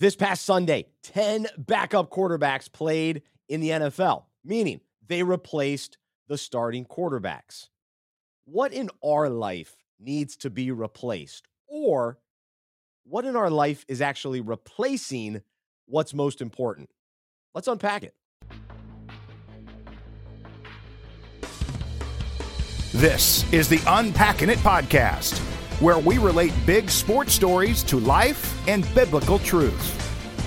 This past Sunday, 10 backup quarterbacks played in the NFL, meaning they replaced the starting quarterbacks. What in our life needs to be replaced? Or what in our life is actually replacing what's most important? Let's unpack it. This is the Unpacking It podcast where we relate big sports stories to life and biblical truths.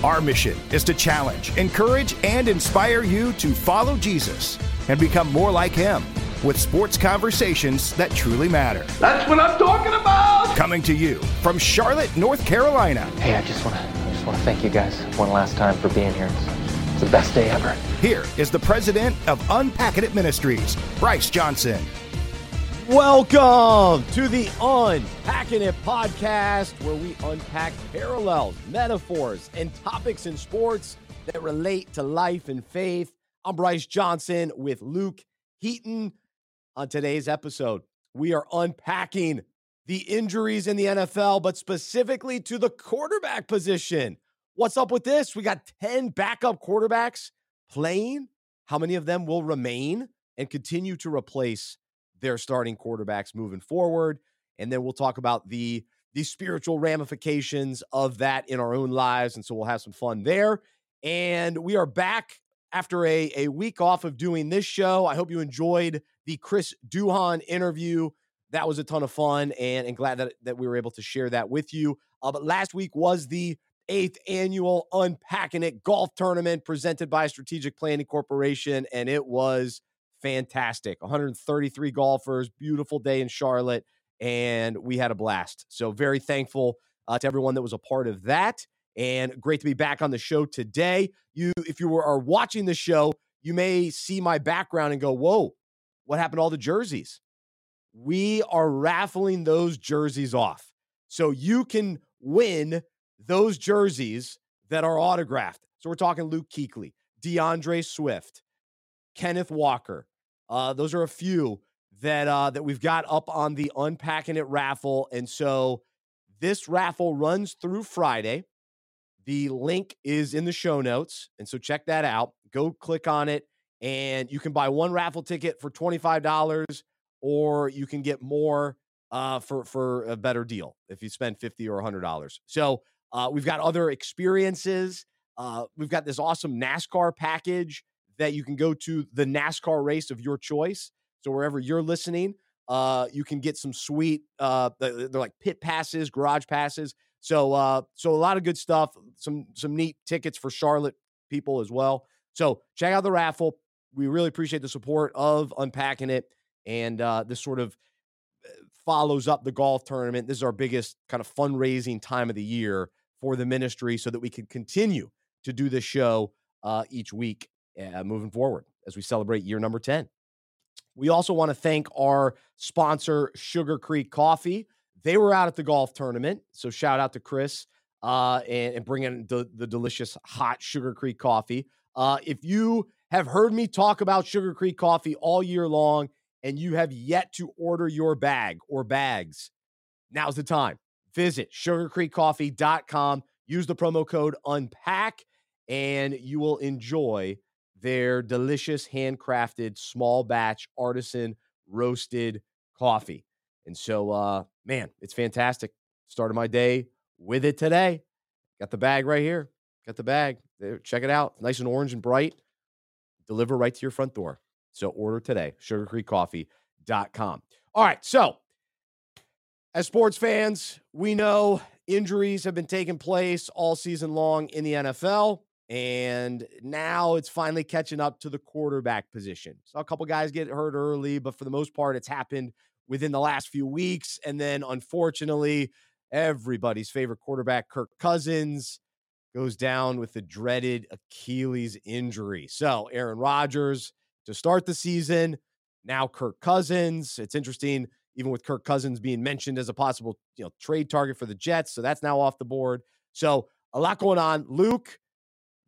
Our mission is to challenge, encourage, and inspire you to follow Jesus and become more like him with sports conversations that truly matter. That's what I'm talking about. Coming to you from Charlotte, North Carolina. Hey, I just want to just want to thank you guys one last time for being here. It's, it's the best day ever. Here is the president of Unpacking It Ministries, Bryce Johnson. Welcome to the Unpacking It podcast, where we unpack parallels, metaphors, and topics in sports that relate to life and faith. I'm Bryce Johnson with Luke Heaton. On today's episode, we are unpacking the injuries in the NFL, but specifically to the quarterback position. What's up with this? We got 10 backup quarterbacks playing. How many of them will remain and continue to replace their starting quarterbacks moving forward. And then we'll talk about the the spiritual ramifications of that in our own lives. And so we'll have some fun there. And we are back after a, a week off of doing this show. I hope you enjoyed the Chris Duhon interview. That was a ton of fun and, and glad that, that we were able to share that with you. Uh, but last week was the eighth annual Unpacking It golf tournament presented by Strategic Planning Corporation. And it was fantastic. 133 golfers, beautiful day in Charlotte, and we had a blast. So, very thankful uh, to everyone that was a part of that. And great to be back on the show today. You, if you are watching the show, you may see my background and go, "Whoa, what happened to all the jerseys?" We are raffling those jerseys off, so you can win those jerseys that are autographed. So we're talking Luke Kuechly, DeAndre Swift, Kenneth Walker, uh, those are a few that uh, that we've got up on the unpacking it raffle, and so this raffle runs through Friday. The link is in the show notes, and so check that out. Go click on it, and you can buy one raffle ticket for twenty five dollars, or you can get more uh, for for a better deal if you spend fifty or hundred dollars. So uh, we've got other experiences. Uh, we've got this awesome NASCAR package that you can go to the NASCAR race of your choice. So wherever you're listening, uh, you can get some sweet, uh, they're like pit passes, garage passes. So, uh, so a lot of good stuff. Some some neat tickets for Charlotte people as well. So check out the raffle. We really appreciate the support of unpacking it, and uh, this sort of uh, follows up the golf tournament. This is our biggest kind of fundraising time of the year for the ministry, so that we can continue to do this show uh, each week uh, moving forward as we celebrate year number 10. We also want to thank our sponsor, Sugar Creek Coffee. They were out at the golf tournament. So shout out to Chris uh, and, and bringing the, the delicious hot Sugar Creek coffee. Uh, if you have heard me talk about Sugar Creek coffee all year long and you have yet to order your bag or bags, now's the time. Visit sugarcreekcoffee.com, use the promo code UNPACK, and you will enjoy their delicious handcrafted small batch artisan roasted coffee. And so uh man, it's fantastic. Started my day with it today. Got the bag right here. Got the bag. There, check it out. Nice and orange and bright. Deliver right to your front door. So order today, sugarcreekcoffee.com. All right. So, as sports fans, we know injuries have been taking place all season long in the NFL. And now it's finally catching up to the quarterback position. So a couple guys get hurt early, but for the most part, it's happened within the last few weeks. And then unfortunately, everybody's favorite quarterback, Kirk Cousins, goes down with the dreaded Achilles injury. So Aaron Rodgers to start the season. Now Kirk Cousins. It's interesting, even with Kirk Cousins being mentioned as a possible you know trade target for the Jets. So that's now off the board. So a lot going on. Luke,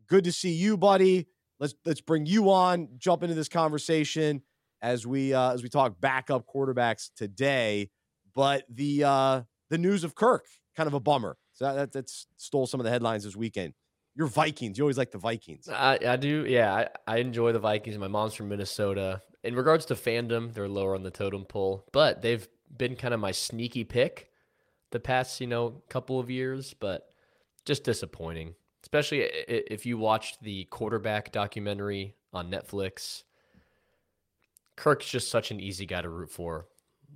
Good to see you, buddy. Let's let's bring you on, jump into this conversation as we uh, as we talk backup quarterbacks today. But the uh, the news of Kirk, kind of a bummer So that, that stole some of the headlines this weekend. Your Vikings. You always like the Vikings. I, I do. Yeah, I, I enjoy the Vikings. My mom's from Minnesota. In regards to fandom, they're lower on the totem pole, but they've been kind of my sneaky pick the past, you know, couple of years, but just disappointing. Especially if you watched the quarterback documentary on Netflix. Kirk's just such an easy guy to root for.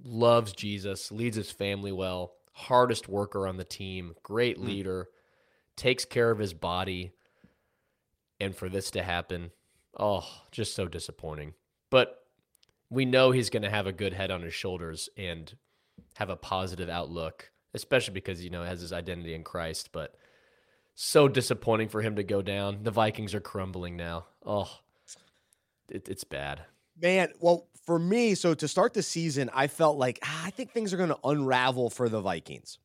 Loves Jesus, leads his family well, hardest worker on the team, great hmm. leader, mm. takes care of his body. And for this to happen, oh, just so disappointing. But we know he's going to have a good head on his shoulders and have a positive outlook, especially because, you know, has his identity in Christ. But so disappointing for him to go down. The Vikings are crumbling now. Oh, it, it's bad. Man, well, for me, so to start the season, I felt like ah, I think things are going to unravel for the Vikings.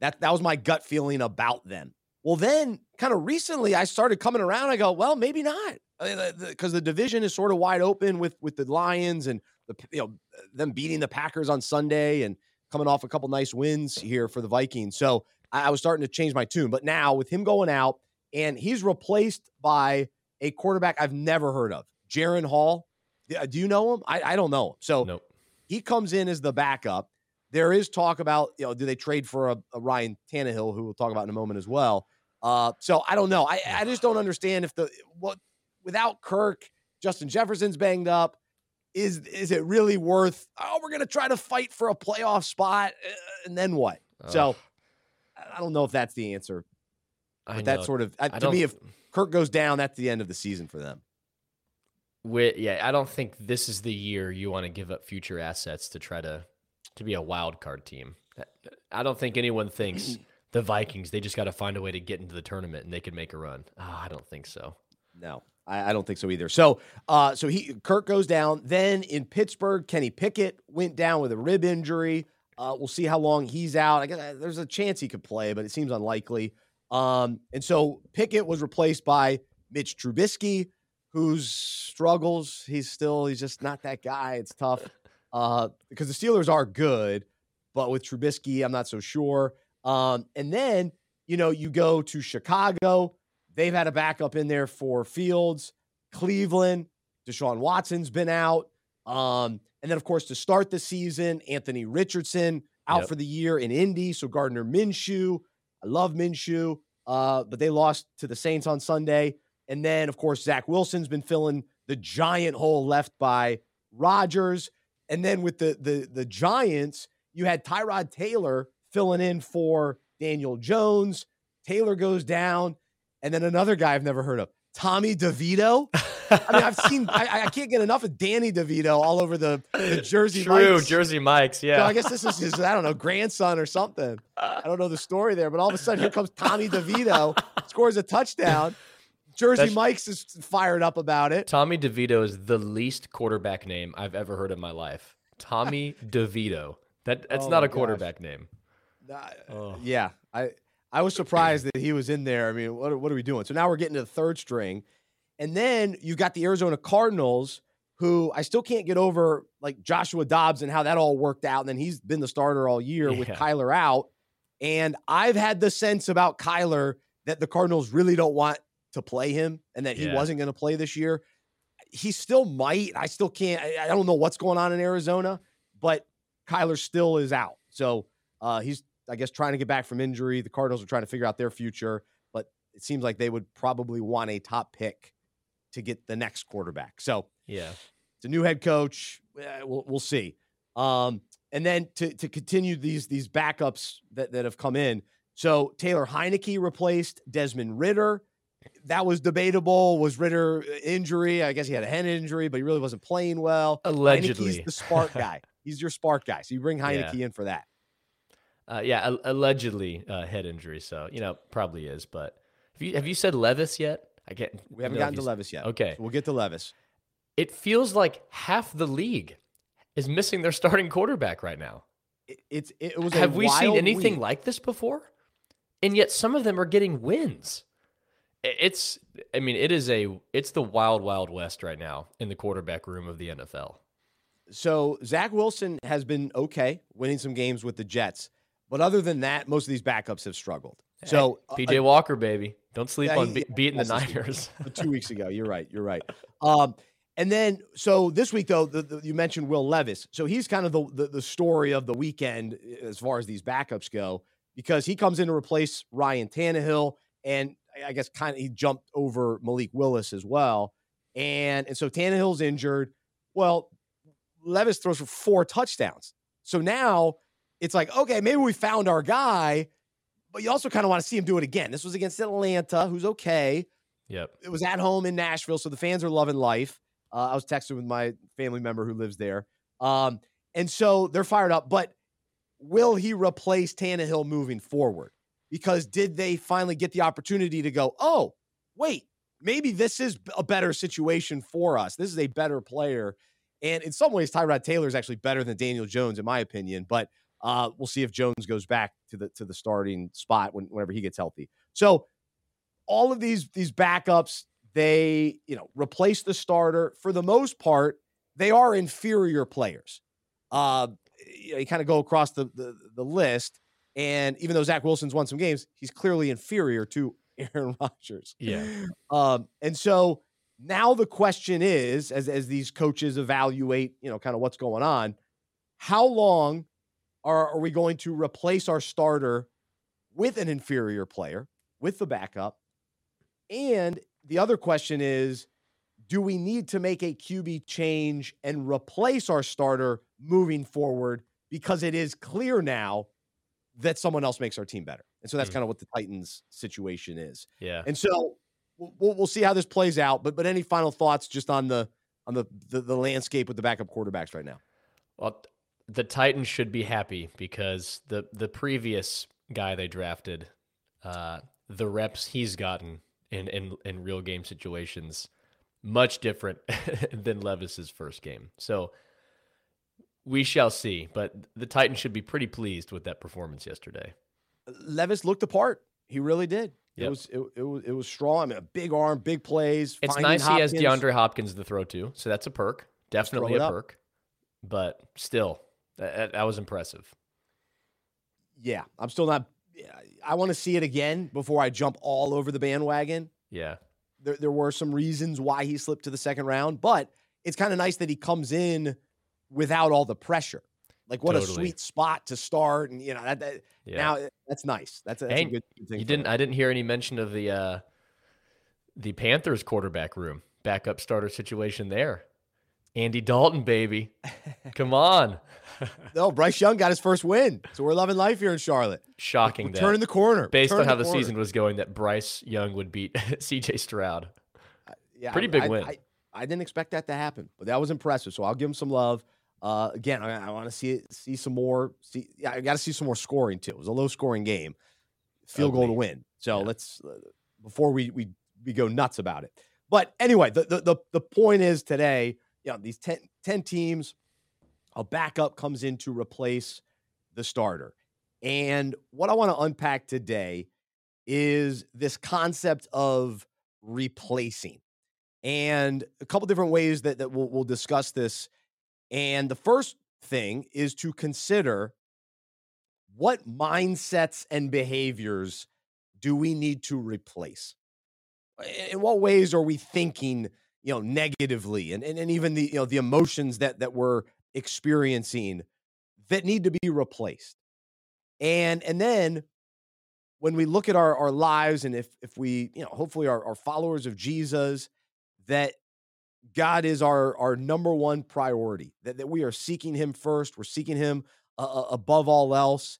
That that was my gut feeling about them. Well, then, kind of recently, I started coming around. I go, well, maybe not, because the division is sort of wide open with with the Lions and the you know them beating the Packers on Sunday and coming off a couple nice wins here for the Vikings. So I, I was starting to change my tune. But now with him going out and he's replaced by a quarterback I've never heard of, Jaren Hall. Do you know him? I, I don't know him. So nope. he comes in as the backup. There is talk about, you know, do they trade for a, a Ryan Tannehill, who we'll talk about in a moment as well. Uh, so I don't know. I, I just don't understand if the what without Kirk, Justin Jefferson's banged up. Is is it really worth? Oh, we're gonna try to fight for a playoff spot, uh, and then what? So I don't know if that's the answer. But that sort of to me, if Kirk goes down, that's the end of the season for them. With, yeah, I don't think this is the year you want to give up future assets to try to to be a wild card team. I don't think anyone thinks the Vikings they just got to find a way to get into the tournament and they could make a run. Oh, I don't think so. No, I, I don't think so either. So, uh, so he Kirk goes down. Then in Pittsburgh, Kenny Pickett went down with a rib injury. Uh, we'll see how long he's out. I guess uh, there's a chance he could play, but it seems unlikely. Um, and so Pickett was replaced by Mitch Trubisky, whose struggles he's still he's just not that guy. It's tough uh, because the Steelers are good, but with Trubisky, I'm not so sure. Um, and then you know you go to Chicago. They've had a backup in there for Fields. Cleveland, Deshaun Watson's been out. Um, and then, of course, to start the season, Anthony Richardson out yep. for the year in Indy. So Gardner Minshew. I love Minshew, uh, but they lost to the Saints on Sunday. And then, of course, Zach Wilson's been filling the giant hole left by Rodgers. And then with the the the Giants, you had Tyrod Taylor filling in for Daniel Jones. Taylor goes down, and then another guy I've never heard of, Tommy DeVito. I mean, I've seen. I, I, can't get enough of Danny DeVito all over the, the Jersey. True, Mikes. Jersey Mikes. Yeah. So I guess this is his. I don't know, grandson or something. I don't know the story there, but all of a sudden here comes Tommy DeVito, scores a touchdown. Jersey That's, Mike's is fired up about it. Tommy DeVito is the least quarterback name I've ever heard in my life. Tommy DeVito. That that's oh not a quarterback gosh. name. Uh, oh. Yeah, I I was surprised that he was in there. I mean, what what are we doing? So now we're getting to the third string, and then you got the Arizona Cardinals, who I still can't get over, like Joshua Dobbs and how that all worked out. And then he's been the starter all year yeah. with Kyler out. And I've had the sense about Kyler that the Cardinals really don't want to play him and that he yeah. wasn't going to play this year. He still might. I still can't. I, I, don't know what's going on in Arizona, but Kyler still is out. So uh, he's, I guess, trying to get back from injury. The Cardinals are trying to figure out their future, but it seems like they would probably want a top pick to get the next quarterback. So yeah, it's a new head coach. We'll, we'll see. Um, and then to to continue these these backups that that have come in. So Taylor Heinicke replaced Desmond Ridder. that was debatable. Was Ridder uh, injury? I guess he had a hand injury, but he really wasn't playing well. Allegedly, he's the spark guy. he's your spark guy. So you bring Heinicke yeah. in for that. Uh, yeah, allegedly uh, head injury. So you know, probably is. But have you have you said Levis yet? I can't. We haven't gotten to Levis yet. Okay, so we'll get to Levis. It feels like half the league is missing their starting quarterback right now. It, it's it was. Have we seen anything week. like this before? And yet some of them are getting wins it's I mean it is a it's the wild wild west right now in the quarterback room of the NFL. So Zach Wilson has been okay, winning some games with the Jets, but other than that, most of these backups have struggled. So PJ uh, Walker, baby, don't sleep yeah, on he, be- beating the Niners. two weeks ago, you're right. You're right. Um, and then, so this week though, the, the, you mentioned Will Levis. So he's kind of the, the, the story of the weekend as far as these backups go, because he comes in to replace Ryan Tannehill, and I guess kind of he jumped over Malik Willis as well, and and so Tannehill's injured. Well, Levis throws for four touchdowns. So now it's like, okay, maybe we found our guy, but you also kind of want to see him do it again. This was against Atlanta, who's okay. Yep. It was at home in Nashville, so the fans are loving life. Uh, I was texting with my family member who lives there. Um, and so they're fired up. But will he replace Tannehill moving forward? Because did they finally get the opportunity to go, oh, wait, maybe this is a better situation for us? This is a better player. And in some ways, Tyrod Taylor is actually better than Daniel Jones, in my opinion. But uh, we'll see if Jones goes back to the to the starting spot when, whenever he gets healthy. So all of these these backups, they you know replace the starter for the most part. They are inferior players. Uh, you, know, you kind of go across the, the the list, and even though Zach Wilson's won some games, he's clearly inferior to Aaron Rodgers. Yeah. Um, and so now the question is, as as these coaches evaluate, you know, kind of what's going on, how long are, are we going to replace our starter with an inferior player, with the backup? And the other question is, do we need to make a QB change and replace our starter moving forward because it is clear now that someone else makes our team better. And so that's mm. kind of what the Titans situation is. Yeah. And so we'll, we'll see how this plays out. But but any final thoughts just on the on the, the the landscape with the backup quarterbacks right now? Well, the Titans should be happy because the the previous guy they drafted, uh, the reps he's gotten in in in real game situations, much different than Levis's first game. So we shall see. But the Titans should be pretty pleased with that performance yesterday. Levis looked apart. He really did. Yep. It was it, it, was it was strong. I mean, a big arm, big plays. It's nice Hopkins. he has DeAndre Hopkins to throw to, so that's a perk. Definitely a perk. But still, that, that was impressive. Yeah, I'm still not. I want to see it again before I jump all over the bandwagon. Yeah, there there were some reasons why he slipped to the second round, but it's kind of nice that he comes in without all the pressure. Like what totally. a sweet spot to start, and you know that, that yeah. now that's nice. That's a, that's a good, good, thing. You didn't. I didn't hear any mention of the uh the Panthers quarterback room backup starter situation there. Andy Dalton, baby, come on. no, Bryce Young got his first win, so we're loving life here in Charlotte. Shocking. We're, we're turning the corner. Based on how the, the season was going, that Bryce Young would beat C.J. Stroud. Uh, yeah, pretty big I, win. I, I, didn't expect that to happen, but that was impressive. So I'll give him some love. Uh, again, I, I want to see see some more. See, yeah, I got to see some more scoring too. It was a low scoring game, field Ugly. goal to win. So yeah. let's uh, before we we we go nuts about it. But anyway, the the the, the point is today you know, these 10, 10 teams, a backup comes in to replace the starter. And what I want to unpack today is this concept of replacing and a couple different ways that, that we'll, we'll discuss this. And the first thing is to consider what mindsets and behaviors do we need to replace? In what ways are we thinking you know negatively and, and and even the you know the emotions that that we're experiencing that need to be replaced. And and then when we look at our our lives and if if we you know hopefully are, are followers of jesus that god is our our number one priority that, that we are seeking him first we're seeking him uh, above all else.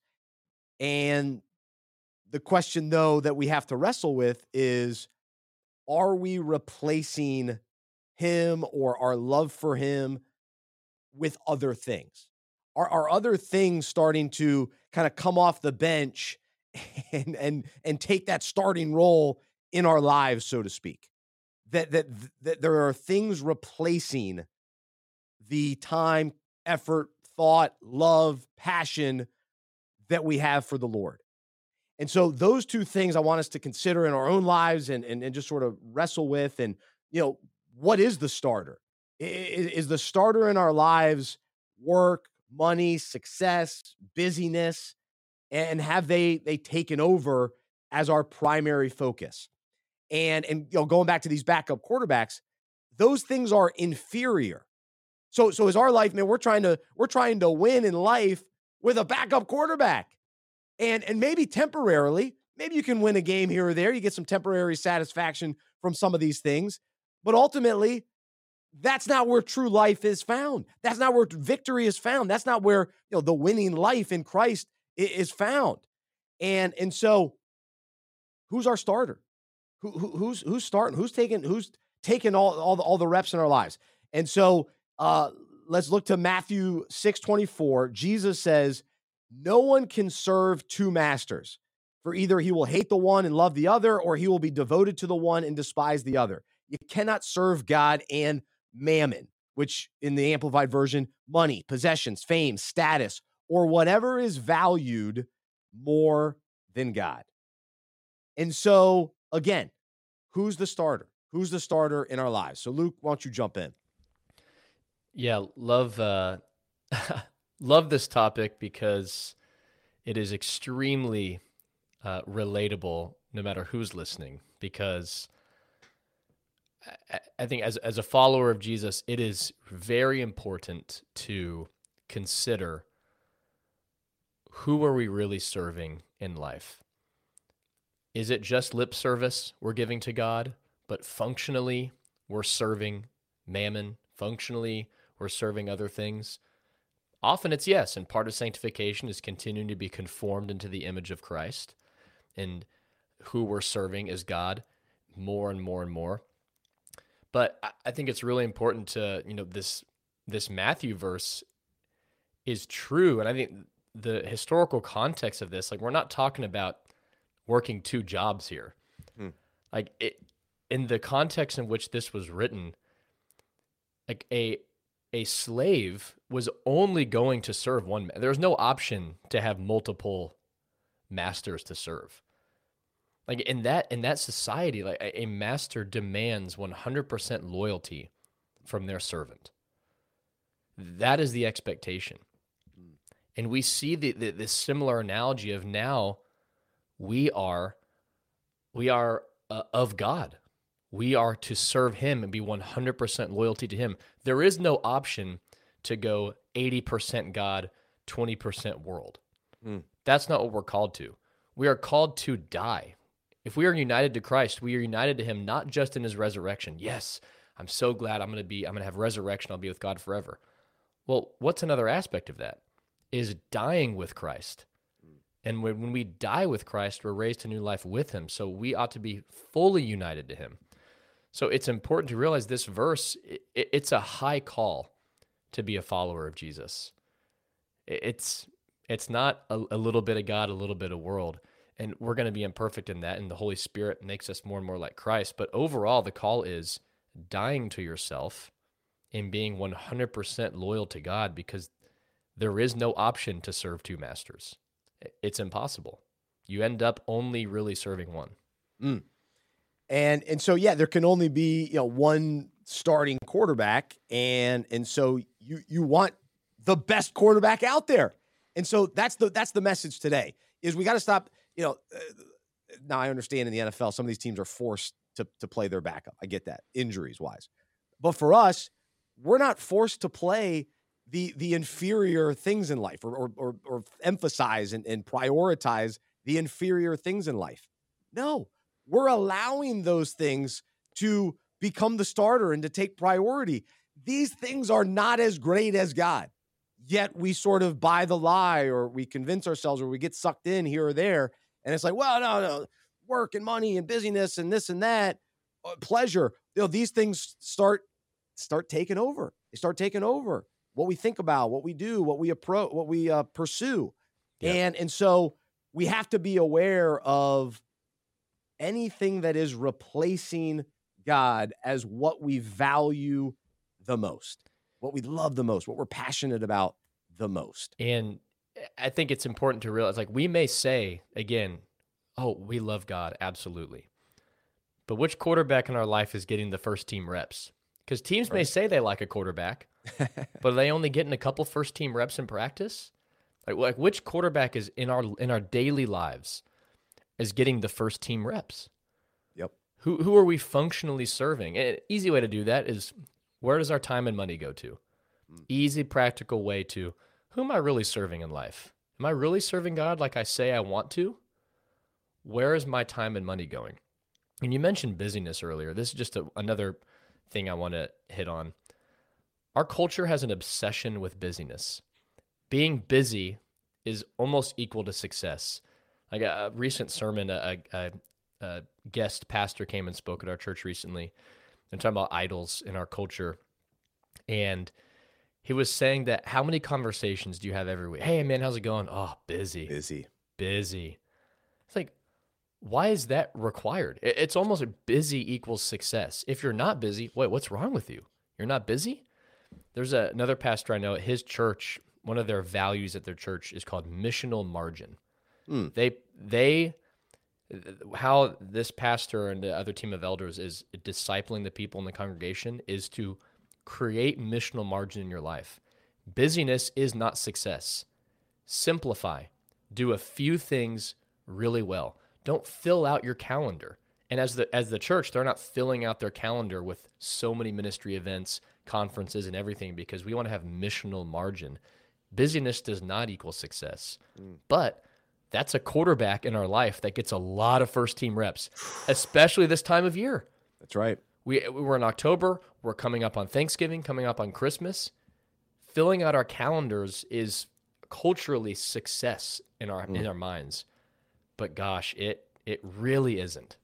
And the question though that we have to wrestle with is are we replacing him or our love for him with other things? Are, are other things starting to kind of come off the bench and and and take that starting role in our lives, so to speak? That that that there are things replacing the time, effort, thought, love, passion that we have for the Lord. And so those two things I want us to consider in our own lives and, and, and just sort of wrestle with. And, you know, what is the starter? Is, is the starter in our lives work, money, success, busyness? And have they they taken over as our primary focus. And and you know, going back to these backup quarterbacks, those things are inferior. So so is our life, man, we're trying to we're trying to win in life with a backup quarterback. And and maybe temporarily, maybe you can win a game here or there, you get some temporary satisfaction from some of these things, but ultimately that's not where true life is found. That's not where victory is found. That's not where, you know, the winning life in Christ is found. And and so who's our starter? Who, who who's who's starting? Who's taking who's taking all all the, all the reps in our lives? And so uh let's look to Matthew 6:24. Jesus says, "No one can serve two masters, for either he will hate the one and love the other or he will be devoted to the one and despise the other. You cannot serve God and mammon, which in the amplified version, money, possessions, fame, status, or whatever is valued more than God. And so, again, who's the starter? Who's the starter in our lives? So, Luke, why don't you jump in? Yeah, love uh, love this topic because it is extremely uh, relatable, no matter who's listening. Because I think, as as a follower of Jesus, it is very important to consider who are we really serving in life? Is it just lip service we're giving to God, but functionally we're serving mammon? Functionally, we're serving other things? Often it's yes, and part of sanctification is continuing to be conformed into the image of Christ. And who we're serving is God more and more and more. But I think it's really important to, you know, this this Matthew verse is true. And I think the historical context of this, like we're not talking about working two jobs here. Hmm. Like it in the context in which this was written, like a a slave was only going to serve one man. There's no option to have multiple masters to serve. Like in that in that society, like a, master demands 100% loyalty from their servant. That is the expectation. And we see the, the, this similar analogy of now we are we are uh, of God. We are to serve him and be 100% loyalty to him. There is no option to go 80% God, 20% world. Mm. That's not what we're called to. We are called to die. If we are united to Christ, we are united to him not just in his resurrection. Yes, I'm so glad I'm going to be I'm going to have resurrection. I'll be with God forever. Well, what's another aspect of that? is dying with Christ. And when, when we die with Christ, we're raised to new life with him. So we ought to be fully united to him. So it's important to realize this verse, it, it's a high call to be a follower of Jesus. It's it's not a, a little bit of God, a little bit of world. And we're going to be imperfect in that. And the Holy Spirit makes us more and more like Christ. But overall, the call is dying to yourself and being 100% loyal to God because there is no option to serve two masters. It's impossible. You end up only really serving one. Mm. And and so yeah, there can only be you know one starting quarterback, and and so you you want the best quarterback out there, and so that's the that's the message today is we got to stop. You know, uh, now I understand in the NFL some of these teams are forced to to play their backup. I get that injuries wise, but for us, we're not forced to play the the inferior things in life or or or, or emphasize and, and prioritize the inferior things in life. No, we're allowing those things to become the starter and to take priority. These things are not as great as God. Yet we sort of buy the lie or we convince ourselves or we get sucked in here or there. And it's like, well, no, no, work and money and busyness and this and that, uh, pleasure. You know, these things start start taking over. They start taking over what we think about, what we do, what we approach, what we uh, pursue, yep. and and so we have to be aware of anything that is replacing God as what we value the most, what we love the most, what we're passionate about the most. And I think it's important to realize, like we may say again, "Oh, we love God absolutely," but which quarterback in our life is getting the first team reps? Because teams right. may say they like a quarterback, but are they only getting a couple first team reps in practice? Like, like which quarterback is in our in our daily lives is getting the first team reps. Yep. Who who are we functionally serving? An easy way to do that is where does our time and money go to? Mm. Easy, practical way to who am I really serving in life? Am I really serving God like I say I want to? Where is my time and money going? And you mentioned busyness earlier. This is just a, another thing I want to hit on. Our culture has an obsession with busyness. Being busy is almost equal to success. Like a, a recent sermon, a, a, a, guest pastor came and spoke at our church recently and talking about idols in our culture. And he was saying that how many conversations do you have every week? Hey, man, how's it going? Oh, busy. Busy. Busy. It's like, why is that required? It's almost busy equals success. If you're not busy, wait, what's wrong with you? You're not busy? There's a, another pastor I know at his church one of their values at their church is called missional margin. Mm. They they how this pastor and the other team of elders is discipling the people in the congregation is to create missional margin in your life. Busyness is not success. Simplify. Do a few things really well. Don't fill out your calendar. And as the as the church, they're not filling out their calendar with so many ministry events, conferences and everything because we want to have missional margin. Busyness does not equal success. Mm. But that's a quarterback in our life that gets a lot of first team reps, especially this time of year. That's right. We, we're in October. We're coming up on Thanksgiving, coming up on Christmas. Filling out our calendars is culturally success in our mm. in our minds. But gosh, it it really isn't.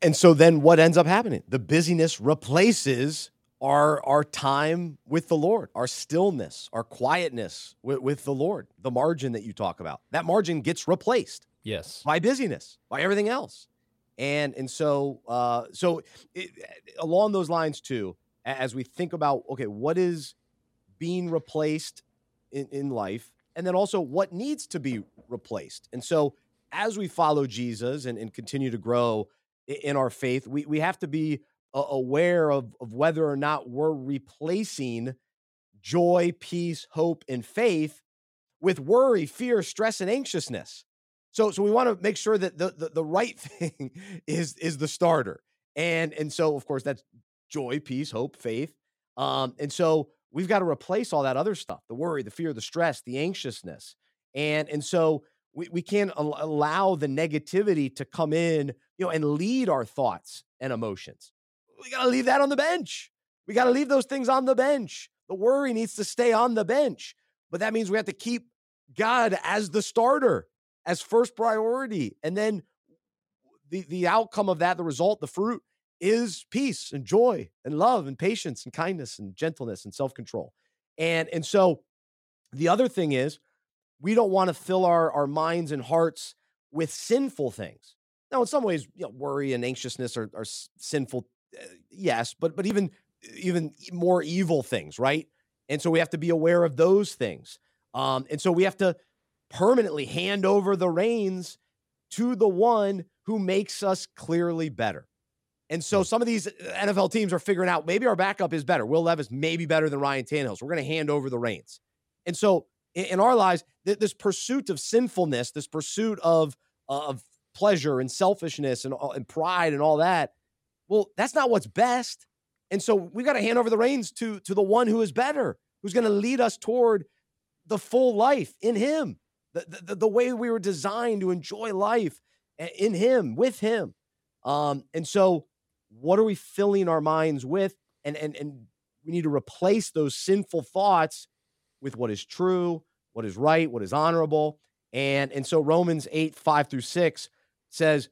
And so then what ends up happening? The busyness replaces our our time with the Lord, our stillness, our quietness with, with, the Lord, the margin that you talk about. That margin gets replaced. Yes. By busyness, by everything else. And and so uh so it, along those lines too, as we think about okay, what is being replaced in, in life, and then also what needs to be replaced. And so as we follow Jesus and, and continue to grow in our faith, we, we have to be aware of, of whether or not we're replacing joy, peace, hope, and faith with worry, fear, stress, and anxiousness. So, so we want to make sure that the, the, the right thing is is the starter, and and so of course that's joy, peace, hope, faith, um, and so we've got to replace all that other stuff: the worry, the fear, the stress, the anxiousness, and and so we we can't allow the negativity to come in, you know, and lead our thoughts and emotions we got to leave that on the bench. We got to leave those things on the bench. The worry needs to stay on the bench. But that means we have to keep God as the starter, as first priority. And then the, the outcome of that, the result, the fruit is peace and joy and love and patience and kindness and gentleness and self-control. And and so the other thing is we don't want to fill our, our minds and hearts with sinful things. Now, in some ways, you know, worry and anxiousness are, are sinful uh, yes, but but even even more evil things, right? And so we have to be aware of those things. Um, and so we have to permanently hand over the reins to the one who makes us clearly better. And so hmm. some of these uh, NFL teams are figuring out maybe our backup is better. Will Levis may be better than Ryan Tannehill. So we're going to hand over the reins. And so in, in our lives, this pursuit of sinfulness, this pursuit of of pleasure and selfishness and, and pride and all that well, that's not what's best. And so we got to hand over the reins to to the one who is better, who's going to lead us toward the full life in him. The, the, the way we were designed to enjoy life in him, with him. Um, and so what are we filling our minds with? And and and we need to replace those sinful thoughts with what is true, what is right, what is honorable. And and so Romans 8, 5 through 6 says,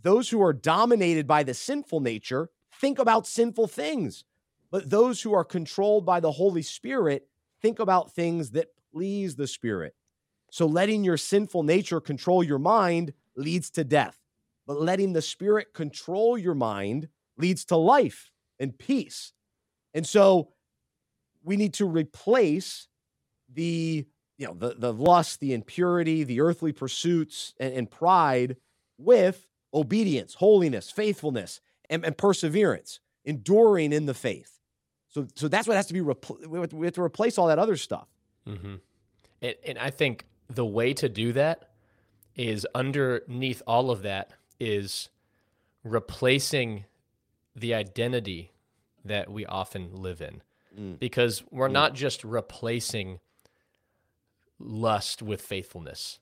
those who are dominated by the sinful nature think about sinful things, but those who are controlled by the Holy Spirit think about things that please the Spirit. So letting your sinful nature control your mind leads to death, but letting the Spirit control your mind leads to life and peace. And so we need to replace the you know the the lust, the impurity, the earthly pursuits, and, and pride with obedience, holiness, faithfulness, and, and perseverance, enduring in the faith. So, so that's what has to be. Repl- we have to replace all that other stuff. Mm-hmm. And, and I think the way to do that is underneath all of that is replacing the identity that we often live in. Mm. Because we're mm. not just replacing lust with faithfulness.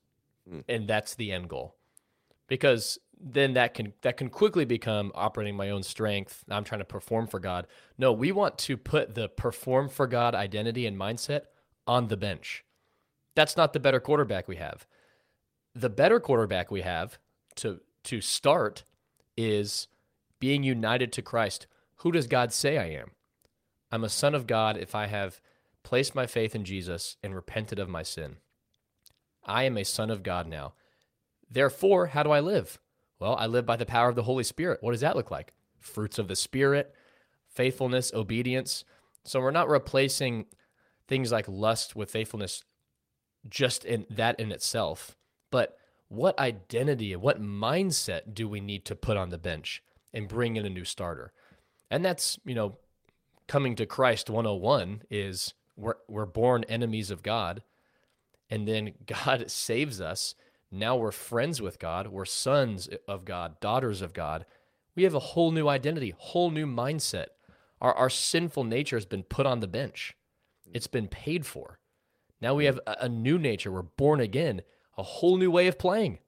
Mm. And that's the end goal. Because then that can that can quickly become operating my own strength. I'm trying to perform for God. No, we want to put the perform for God identity and mindset on the bench. That's not the better quarterback we have. The better quarterback we have to to start is being united to Christ. Who does God say I am? I'm a son of God if I have placed my faith in Jesus and repented of my sin. I am a son of God now. Therefore, how do I live? Well, I live by the power of the Holy Spirit. What does that look like? Fruits of the Spirit, faithfulness, obedience. So we're not replacing things like lust with faithfulness just in that in itself, but what identity and what mindset do we need to put on the bench and bring in a new starter? And that's, you know, coming to Christ 101 is we're, we're born enemies of God and then God saves us. Now we're friends with God. We're sons of God, daughters of God. We have a whole new identity, whole new mindset. Our, our sinful nature has been put on the bench. It's been paid for. Now we have a, a new nature. We're born again, a whole new way of playing.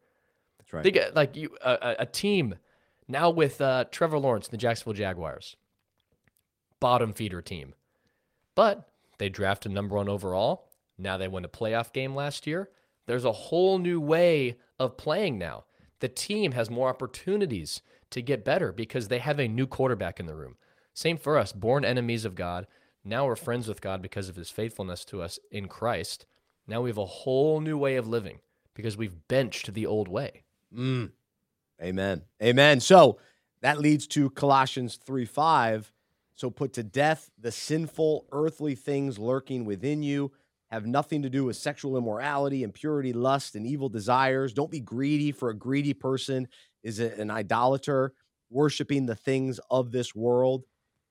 That's right. Think like you, a, a team now with uh, Trevor Lawrence, and the Jacksonville Jaguars, bottom feeder team, but they drafted number one overall. Now they won a playoff game last year. There's a whole new way of playing now. The team has more opportunities to get better because they have a new quarterback in the room. Same for us, born enemies of God. Now we're friends with God because of his faithfulness to us in Christ. Now we have a whole new way of living because we've benched the old way. Mm. Amen. Amen. So that leads to Colossians 3 5. So put to death the sinful earthly things lurking within you have nothing to do with sexual immorality, impurity, lust, and evil desires. Don't be greedy, for a greedy person is an idolater, worshiping the things of this world.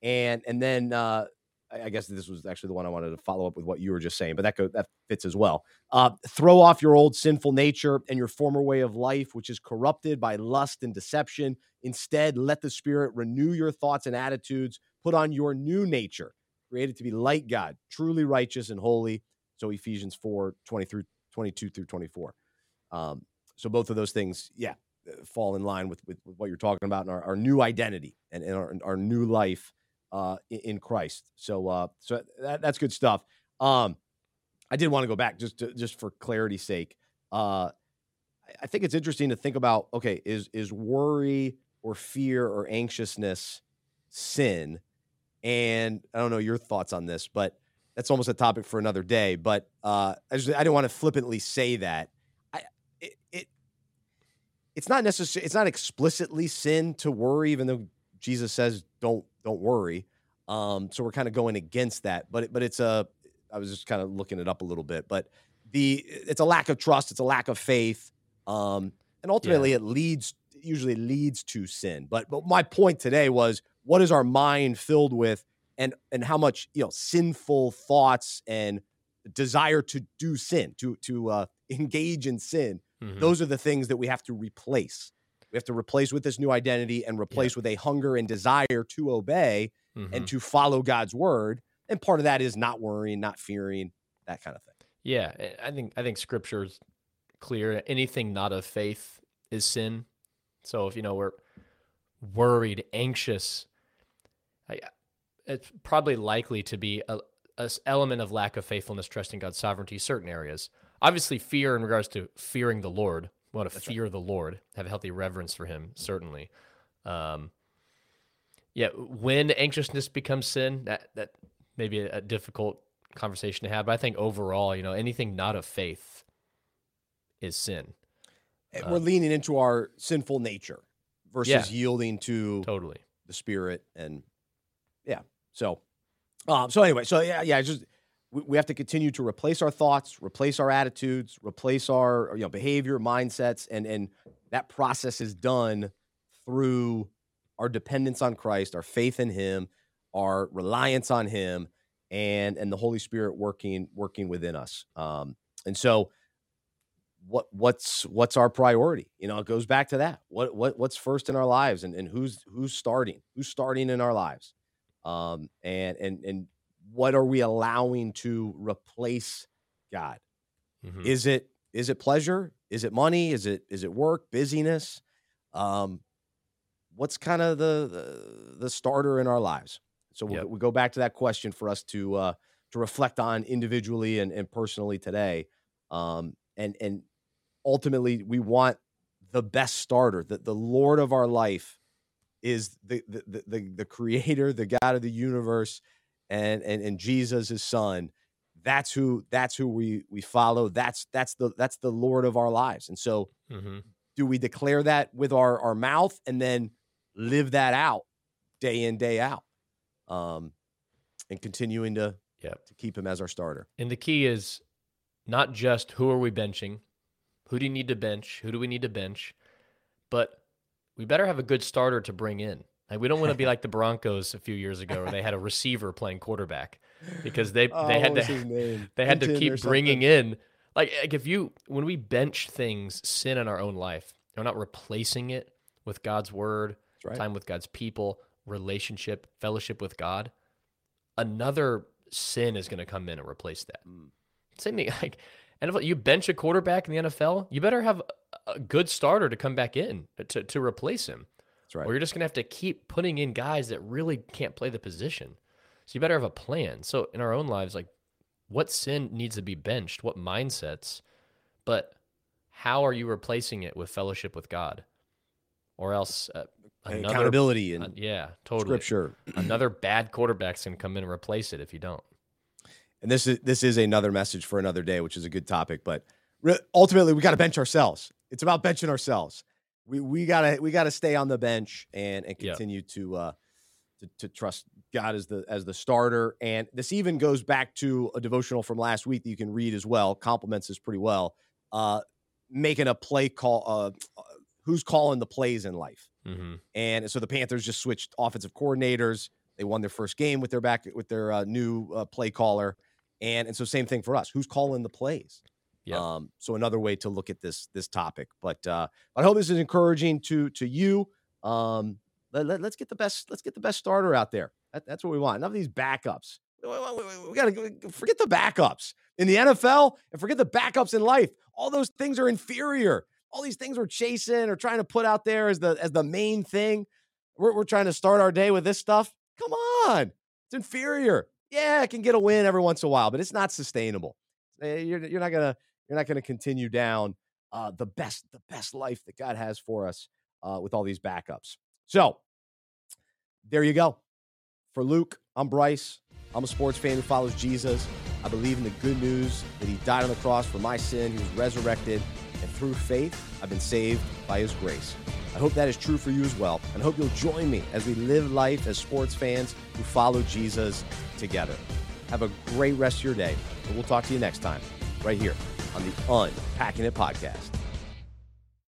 And and then uh, I guess this was actually the one I wanted to follow up with what you were just saying, but that go, that fits as well. Uh, throw off your old sinful nature and your former way of life, which is corrupted by lust and deception. Instead, let the Spirit renew your thoughts and attitudes. Put on your new nature, created to be like God, truly righteous and holy. So Ephesians 4, 20 through 22 through 24. Um, so both of those things, yeah, fall in line with, with, with what you're talking about and our, our new identity and, and our, our new life uh, in Christ. So uh, so that, that's good stuff. Um, I did want to go back just to, just for clarity's sake. Uh, I think it's interesting to think about. Okay, is is worry or fear or anxiousness sin? And I don't know your thoughts on this, but that's almost a topic for another day. But uh, I, just, I didn't want to flippantly say that. I, it, it it's not necessary. It's not explicitly sin to worry, even though Jesus says don't don't worry. Um, so we're kind of going against that. But but it's a I was just kind of looking it up a little bit. But the it's a lack of trust. It's a lack of faith. Um, and ultimately, yeah. it leads usually leads to sin. But but my point today was what is our mind filled with and and how much you know sinful thoughts and desire to do sin to to uh, engage in sin mm-hmm. those are the things that we have to replace we have to replace with this new identity and replace yeah. with a hunger and desire to obey mm-hmm. and to follow god's word and part of that is not worrying not fearing that kind of thing yeah i think i think scripture's clear anything not of faith is sin so if you know we're worried anxious I, it's probably likely to be a, a element of lack of faithfulness, trusting God's sovereignty, certain areas. Obviously, fear in regards to fearing the Lord. We want to That's fear right. the Lord, have a healthy reverence for Him, certainly. Um, yeah, when anxiousness becomes sin, that that may be a, a difficult conversation to have. But I think overall, you know, anything not of faith is sin. We're uh, leaning into our sinful nature versus yeah, yielding to totally the Spirit and yeah, so, um, so anyway, so yeah, yeah, just we, have to continue to replace our thoughts, replace our attitudes, replace our you know behavior, mindsets, and and that process is done through our dependence on Christ, our faith in Him, our reliance on Him, and and the Holy Spirit working working within us. Um, and so what what's what's our priority? You know, it goes back to that. What what what's first in our lives, and and who's who's starting? Who's starting in our lives? Um, and and and what are we allowing to replace God? Mm-hmm. Is it is it pleasure? Is it money? Is it is it work? Busyness? Um, what's kind of the, the, the starter in our lives? So we we'll, we go back to that question for us to uh, to reflect on individually and, and personally today. Um, and and ultimately, we want the best starter. That the Lord of our life is the, the the the Creator, the God of the universe, and and and Jesus, His Son. That's who that's who we we follow. That's that's the that's the Lord of our lives. And so, mm-hmm. do we declare that with our our mouth and then live that out day in day out? um, and continuing to yep. to keep him as our starter. And the key is not just who are we benching, who do you need to bench, who do we need to bench, but we better have a good starter to bring in. Like we don't want to be like the Broncos a few years ago, where they had a receiver playing quarterback because they oh, they had to they had to keep bringing in like like if you when we bench things sin in our own life, we're not replacing it with God's word, right. time with God's people relationship, fellowship with God, another sin is going to come in and replace that. Mm. Same thing, like NFL, you bench a quarterback in the NFL, you better have a good starter to come back in to, to replace him. That's right. Or you're just going to have to keep putting in guys that really can't play the position. So you better have a plan. So in our own lives, like what sin needs to be benched, what mindsets, but how are you replacing it with fellowship with God? Or else uh, Another, accountability and uh, yeah, totally. Scripture. Another bad quarterback's gonna come in and replace it if you don't. And this is this is another message for another day, which is a good topic. But re- ultimately, we got to bench ourselves. It's about benching ourselves. We we gotta we gotta stay on the bench and and continue yep. to uh to, to trust God as the as the starter. And this even goes back to a devotional from last week that you can read as well. Complements this pretty well. Uh, making a play call. Uh, who's calling the plays in life? Mm-hmm. And so the Panthers just switched offensive coordinators. They won their first game with their back with their uh, new uh, play caller, and and so same thing for us. Who's calling the plays? Yeah. Um, so another way to look at this this topic. But uh, I hope this is encouraging to to you. Um, let, us let, get the best let's get the best starter out there. That, that's what we want. Enough of these backups. We, we, we got to forget the backups in the NFL and forget the backups in life. All those things are inferior all these things we're chasing or trying to put out there as the as the main thing. We're, we're trying to start our day with this stuff. Come on, it's inferior. Yeah, it can get a win every once in a while, but it's not sustainable. Eh, you're, you're not gonna you're not gonna continue down uh, the best the best life that God has for us uh, with all these backups. So there you go. For Luke, I'm Bryce. I'm a sports fan who follows Jesus. I believe in the good news that he died on the cross for my sin. He was resurrected and through faith, I've been saved by His grace. I hope that is true for you as well, and hope you'll join me as we live life as sports fans who follow Jesus together. Have a great rest of your day, and we'll talk to you next time, right here on the Unpacking It podcast.